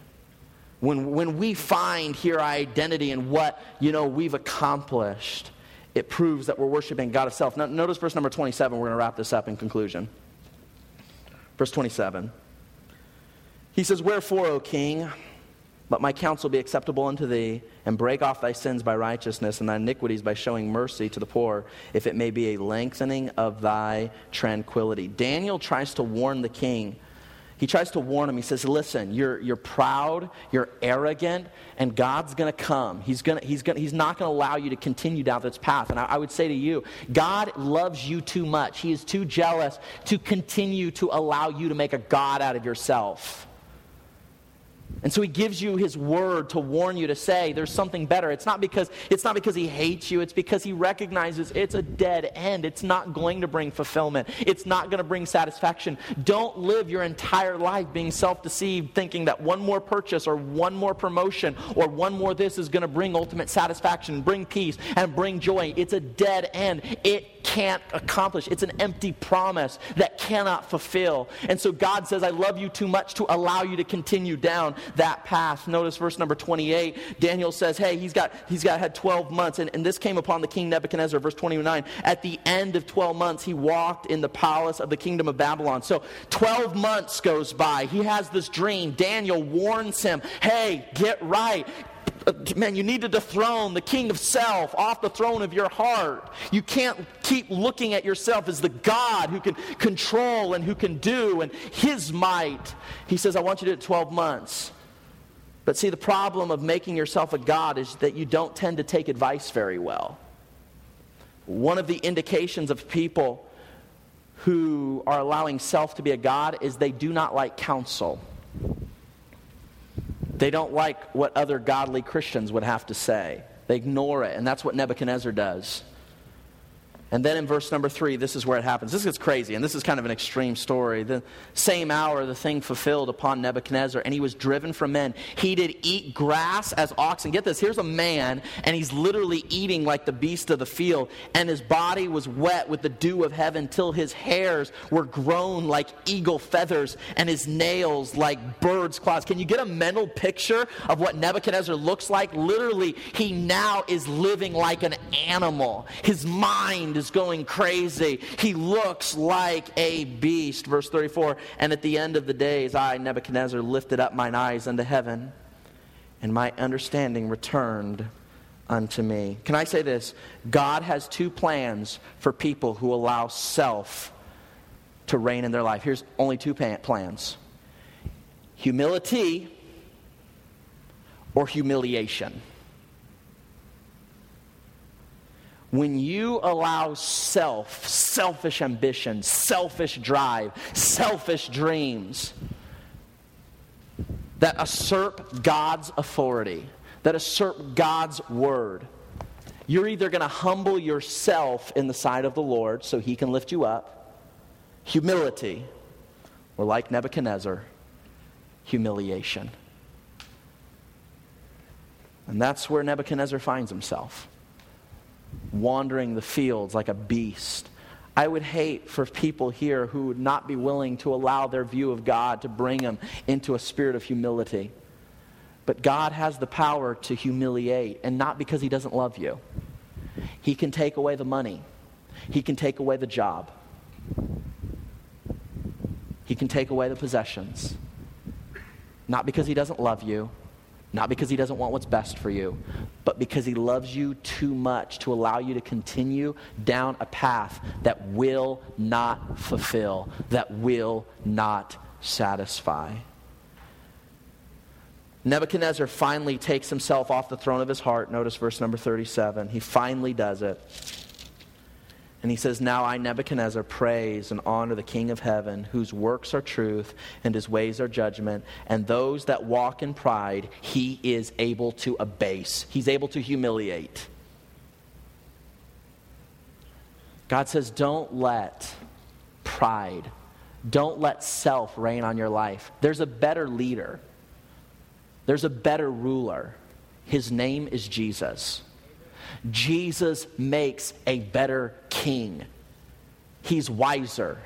When, when we find here our identity and what, you know, we've accomplished, it proves that we're worshiping God of self. Now, notice verse number 27. We're going to wrap this up in conclusion. Verse 27. He says, Wherefore, O king, let my counsel be acceptable unto thee, and break off thy sins by righteousness, and thy iniquities by showing mercy to the poor, if it may be a lengthening of thy tranquility. Daniel tries to warn the king. He tries to warn him. He says, Listen, you're, you're proud, you're arrogant, and God's going to come. He's, gonna, he's, gonna, he's not going to allow you to continue down this path. And I, I would say to you, God loves you too much. He is too jealous to continue to allow you to make a God out of yourself. And so he gives you his word to warn you to say there's something better. It's not because it's not because he hates you, it's because he recognizes it's a dead end. It's not going to bring fulfillment. It's not going to bring satisfaction. Don't live your entire life being self-deceived thinking that one more purchase or one more promotion or one more this is going to bring ultimate satisfaction, bring peace and bring joy. It's a dead end. It can't accomplish. It's an empty promise that cannot fulfill. And so God says I love you too much to allow you to continue down that path. Notice verse number 28. Daniel says, hey, he's got, he's got had 12 months. And, and this came upon the king Nebuchadnezzar, verse 29. At the end of 12 months, he walked in the palace of the kingdom of Babylon. So 12 months goes by. He has this dream. Daniel warns him, hey, get right man, you need to dethrone the king of self off the throne of your heart. You can't keep looking at yourself as the God who can control and who can do and his might. He says, I want you to do it 12 months. But see, the problem of making yourself a God is that you don't tend to take advice very well. One of the indications of people who are allowing self to be a God is they do not like counsel. They don't like what other godly Christians would have to say. They ignore it, and that's what Nebuchadnezzar does. And then in verse number three, this is where it happens. This gets crazy, and this is kind of an extreme story. The same hour, the thing fulfilled upon Nebuchadnezzar, and he was driven from men. He did eat grass as oxen. Get this here's a man, and he's literally eating like the beast of the field, and his body was wet with the dew of heaven till his hairs were grown like eagle feathers, and his nails like bird's claws. Can you get a mental picture of what Nebuchadnezzar looks like? Literally, he now is living like an animal. His mind is going crazy. He looks like a beast. Verse 34 And at the end of the days, I, Nebuchadnezzar, lifted up mine eyes unto heaven, and my understanding returned unto me. Can I say this? God has two plans for people who allow self to reign in their life. Here's only two plans humility or humiliation. When you allow self, selfish ambition, selfish drive, selfish dreams that usurp God's authority, that usurp God's word, you're either going to humble yourself in the sight of the Lord so he can lift you up, humility, or like Nebuchadnezzar, humiliation. And that's where Nebuchadnezzar finds himself wandering the fields like a beast. I would hate for people here who would not be willing to allow their view of God to bring them into a spirit of humility. But God has the power to humiliate, and not because He doesn't love you. He can take away the money, He can take away the job, He can take away the possessions. Not because He doesn't love you, not because he doesn't want what's best for you, but because he loves you too much to allow you to continue down a path that will not fulfill, that will not satisfy. Nebuchadnezzar finally takes himself off the throne of his heart. Notice verse number 37. He finally does it. And he says, Now I, Nebuchadnezzar, praise and honor the King of heaven, whose works are truth and his ways are judgment. And those that walk in pride, he is able to abase, he's able to humiliate. God says, Don't let pride, don't let self reign on your life. There's a better leader, there's a better ruler. His name is Jesus. Jesus makes a better king. He's wiser,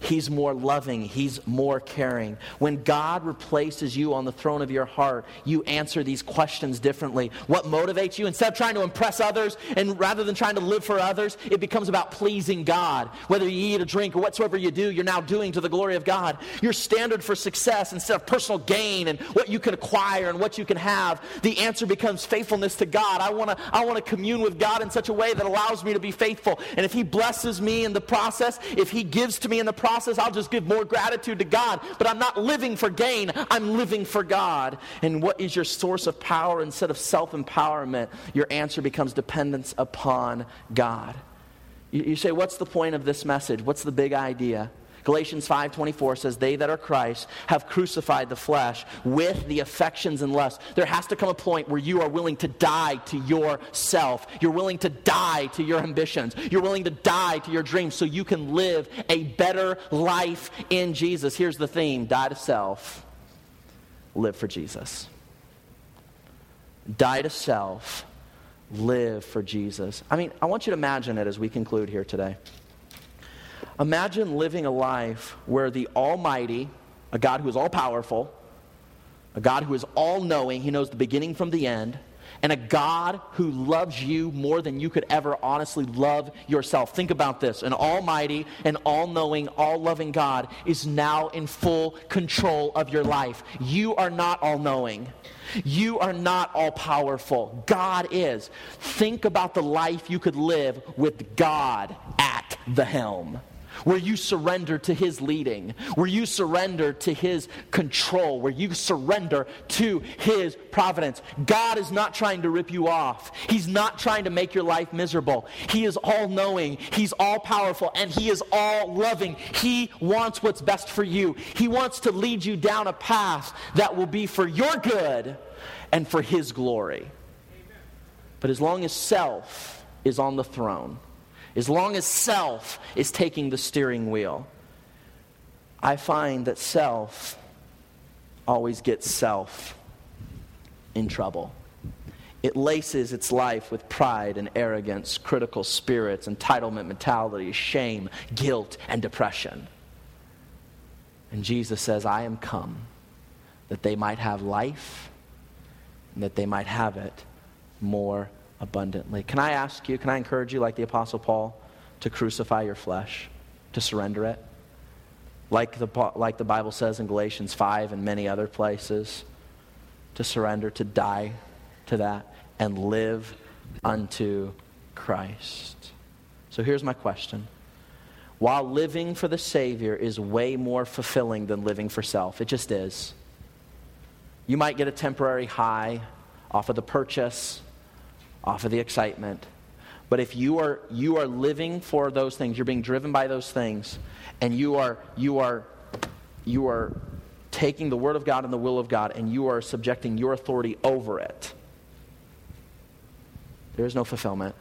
He's more loving. He's more caring. When God replaces you on the throne of your heart, you answer these questions differently. What motivates you? Instead of trying to impress others and rather than trying to live for others, it becomes about pleasing God. Whether you eat or drink or whatsoever you do, you're now doing to the glory of God. Your standard for success instead of personal gain and what you can acquire and what you can have, the answer becomes faithfulness to God. I want to I want to commune with God in such a way that allows me to be faithful. And if he blesses me in the process, if he gives to me in the process, I'll just give more gratitude to God. But I'm not living for gain, I'm living for God. And what is your source of power instead of self empowerment? Your answer becomes dependence upon God. You, you say, What's the point of this message? What's the big idea? Galatians 5:24 says they that are Christ have crucified the flesh with the affections and lusts. There has to come a point where you are willing to die to yourself. You're willing to die to your ambitions. You're willing to die to your dreams so you can live a better life in Jesus. Here's the theme, die to self, live for Jesus. Die to self, live for Jesus. I mean, I want you to imagine it as we conclude here today. Imagine living a life where the Almighty, a God who is all powerful, a God who is all knowing, He knows the beginning from the end, and a God who loves you more than you could ever honestly love yourself. Think about this an almighty and all knowing, all loving God is now in full control of your life. You are not all knowing. You are not all powerful. God is. Think about the life you could live with God at the helm where you surrender to His leading, where you surrender to His control, where you surrender to His providence. God is not trying to rip you off, He's not trying to make your life miserable. He is all knowing, He's all powerful, and He is all loving. He wants what's best for you. He wants to lead you down a path that will be for your good and for His glory. But as long as self is on the throne, as long as self is taking the steering wheel, I find that self always gets self in trouble. It laces its life with pride and arrogance, critical spirits, entitlement mentality, shame, guilt, and depression. And Jesus says, I am come that they might have life and that they might have it more abundantly. Can I ask you, can I encourage you, like the Apostle Paul, to crucify your flesh, to surrender it? Like the, like the Bible says in Galatians 5 and many other places, to surrender, to die to that, and live unto Christ. So here's my question. While living for the Savior is way more fulfilling than living for self, it just is. You might get a temporary high off of the purchase, off of the excitement. But if you are, you are living for those things, you're being driven by those things, and you are, you are, you are taking the Word of God and the will of God, and you are subjecting your authority over it, there is no fulfillment.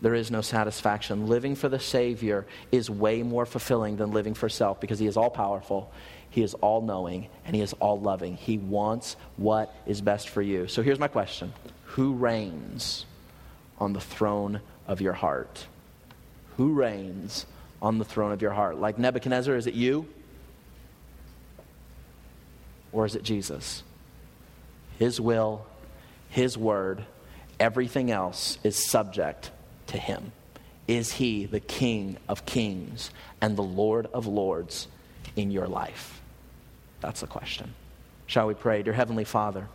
There is no satisfaction. Living for the Savior is way more fulfilling than living for self because He is all powerful, He is all knowing, and He is all loving. He wants what is best for you. So here's my question who reigns on the throne of your heart? Who reigns on the throne of your heart? Like Nebuchadnezzar, is it you? Or is it Jesus? His will, His word, everything else is subject to Him. Is He the King of kings and the Lord of lords in your life? That's the question. Shall we pray? Dear Heavenly Father,